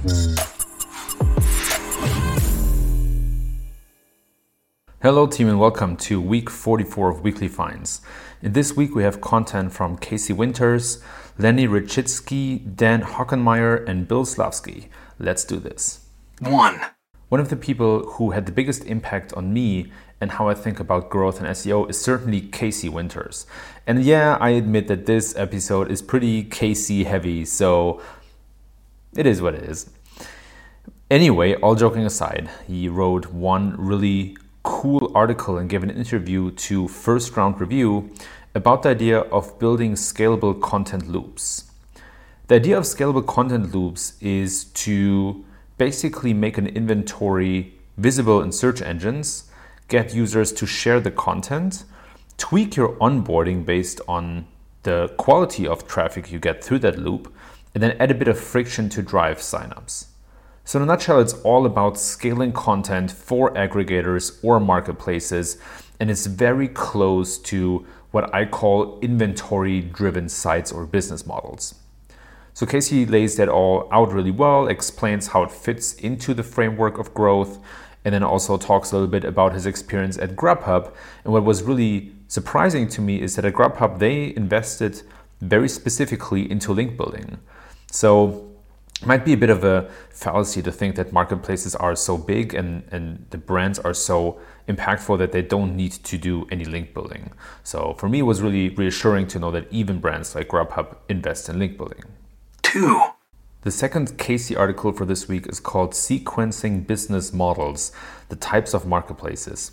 Mm. Hello, team, and welcome to week 44 of Weekly Finds. In this week, we have content from Casey Winters, Lenny Rachitsky, Dan Hockenmaier, and Bill Slawski. Let's do this. 1. One of the people who had the biggest impact on me and how I think about growth and SEO is certainly Casey Winters. And yeah, I admit that this episode is pretty Casey heavy, so it is what it is. Anyway, all joking aside, he wrote one really cool article and gave an interview to First Round Review about the idea of building scalable content loops. The idea of scalable content loops is to basically make an inventory visible in search engines, get users to share the content, tweak your onboarding based on the quality of traffic you get through that loop, and then add a bit of friction to drive signups. So, in a nutshell, it's all about scaling content for aggregators or marketplaces, and it's very close to what I call inventory driven sites or business models. So, Casey lays that all out really well, explains how it fits into the framework of growth, and then also talks a little bit about his experience at Grubhub. And what was really surprising to me is that at Grubhub, they invested very specifically into link building. So, might be a bit of a fallacy to think that marketplaces are so big and, and the brands are so impactful that they don't need to do any link building. So for me, it was really reassuring to know that even brands like Grubhub invest in link building. 2. The second Casey article for this week is called Sequencing Business Models The Types of Marketplaces.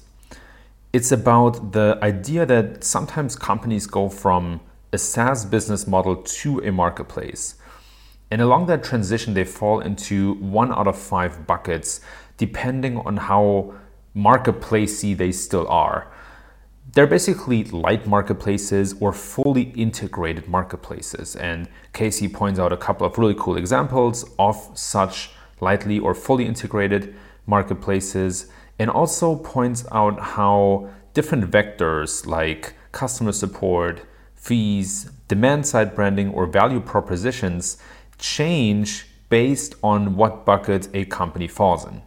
It's about the idea that sometimes companies go from a SaaS business model to a marketplace. And along that transition, they fall into one out of five buckets, depending on how marketplacey they still are. They're basically light marketplaces or fully integrated marketplaces. And Casey points out a couple of really cool examples of such lightly or fully integrated marketplaces, and also points out how different vectors like customer support, fees, demand side branding, or value propositions change based on what bucket a company falls in.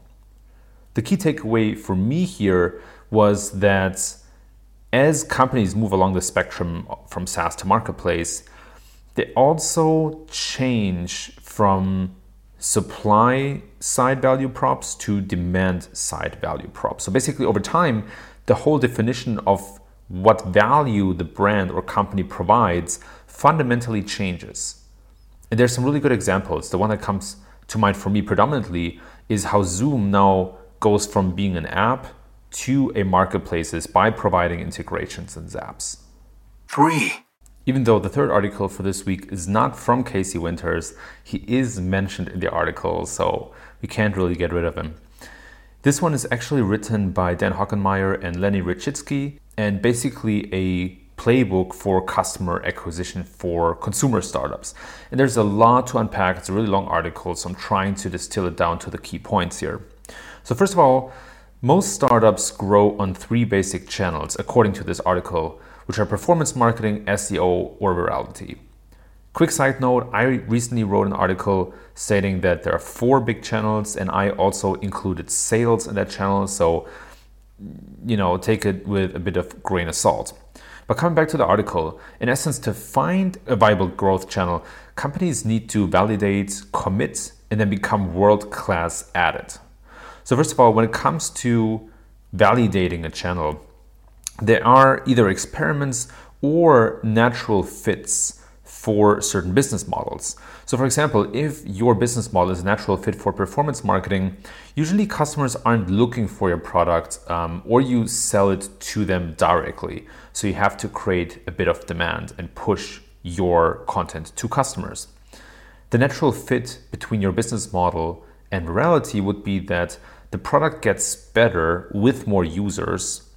The key takeaway for me here was that as companies move along the spectrum from SaaS to marketplace, they also change from supply side value props to demand side value props. So basically, over time, the whole definition of what value the brand or company provides fundamentally changes. And there's some really good examples. The one that comes to mind for me predominantly is how Zoom now goes from being an app to a marketplace by providing integrations and Zaps. 3. Even though the third article for this week is not from Casey Winters, he is mentioned in the article, so we can't really get rid of him. This one is actually written by Dan Hockenmaier and Lenny Rachitsky, and basically a playbook for customer acquisition for consumer startups. And there's a lot to unpack. It's a really long article, so I'm trying to distill it down to the key points here. So, first of all, most startups grow on three basic channels, according to this article, which are performance marketing, SEO, or virality. Quick side note I recently wrote an article stating that there are four big channels, and I also included sales in that channel. So, you know, take it with a bit of grain of salt. But coming back to the article, in essence, to find a viable growth channel, companies need to validate, commit, and then become world class at it. So, first of all, when it comes to validating a channel, there are either experiments or natural fits for certain business models. So, for example, if your business model is a natural fit for performance marketing, usually customers aren't looking for your product um, or you sell it to them directly. So, you have to create a bit of demand and push your content to customers. The natural fit between your business model and virality would be that the product gets better with more users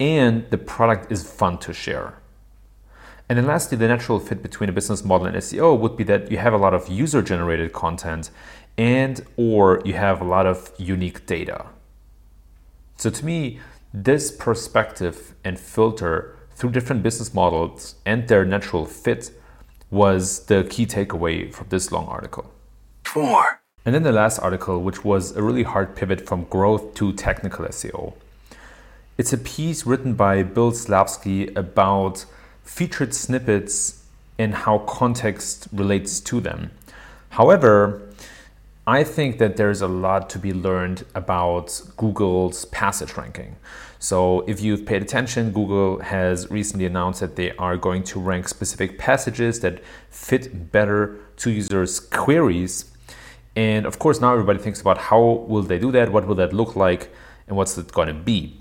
and the product is fun to share. And then lastly, the natural fit between a business model and SEO would be that you have a lot of user generated content and or you have a lot of unique data. So to me, this perspective and filter through different business models and their natural fit was the key takeaway from this long article. 4. And then the last article, which was a really hard pivot from growth to technical SEO. It's a piece written by Bill Slawski about featured snippets and how context relates to them. However, I think that there's a lot to be learned about Google's passage ranking. So, if you've paid attention, Google has recently announced that they are going to rank specific passages that fit better to users' queries. And of course, now everybody thinks about how will they do that? What will that look like? And what's it going to be?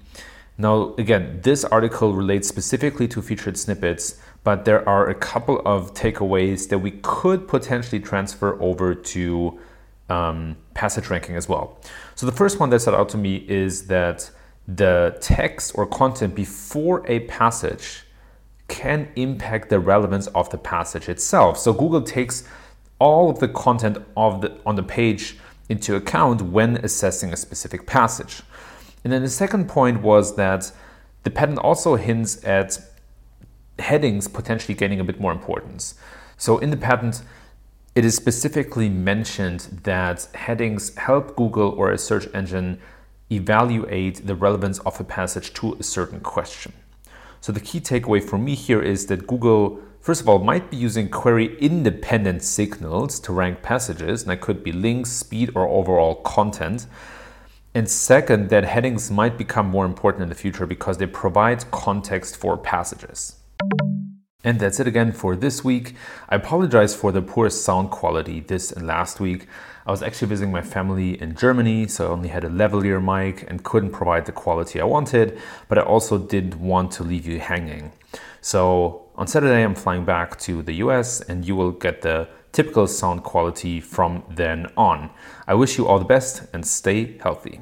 Now, again, this article relates specifically to featured snippets, but there are a couple of takeaways that we could potentially transfer over to um, passage ranking as well. So the first one that stood out to me is that the text or content before a passage can impact the relevance of the passage itself. So Google takes all of the content of the on the page into account when assessing a specific passage. And then the second point was that the patent also hints at headings potentially gaining a bit more importance. So in the patent, it is specifically mentioned that headings help Google or a search engine evaluate the relevance of a passage to a certain question. So the key takeaway for me here is that Google, first of all, might be using query independent signals to rank passages, and that could be links, speed, or overall content. And second, that headings might become more important in the future because they provide context for passages. And that's it again for this week. I apologize for the poor sound quality this and last week. I was actually visiting my family in Germany, so I only had a lavalier mic and couldn't provide the quality I wanted, but I also didn't want to leave you hanging. So on Saturday, I'm flying back to the US and you will get the typical sound quality from then on. I wish you all the best and stay healthy.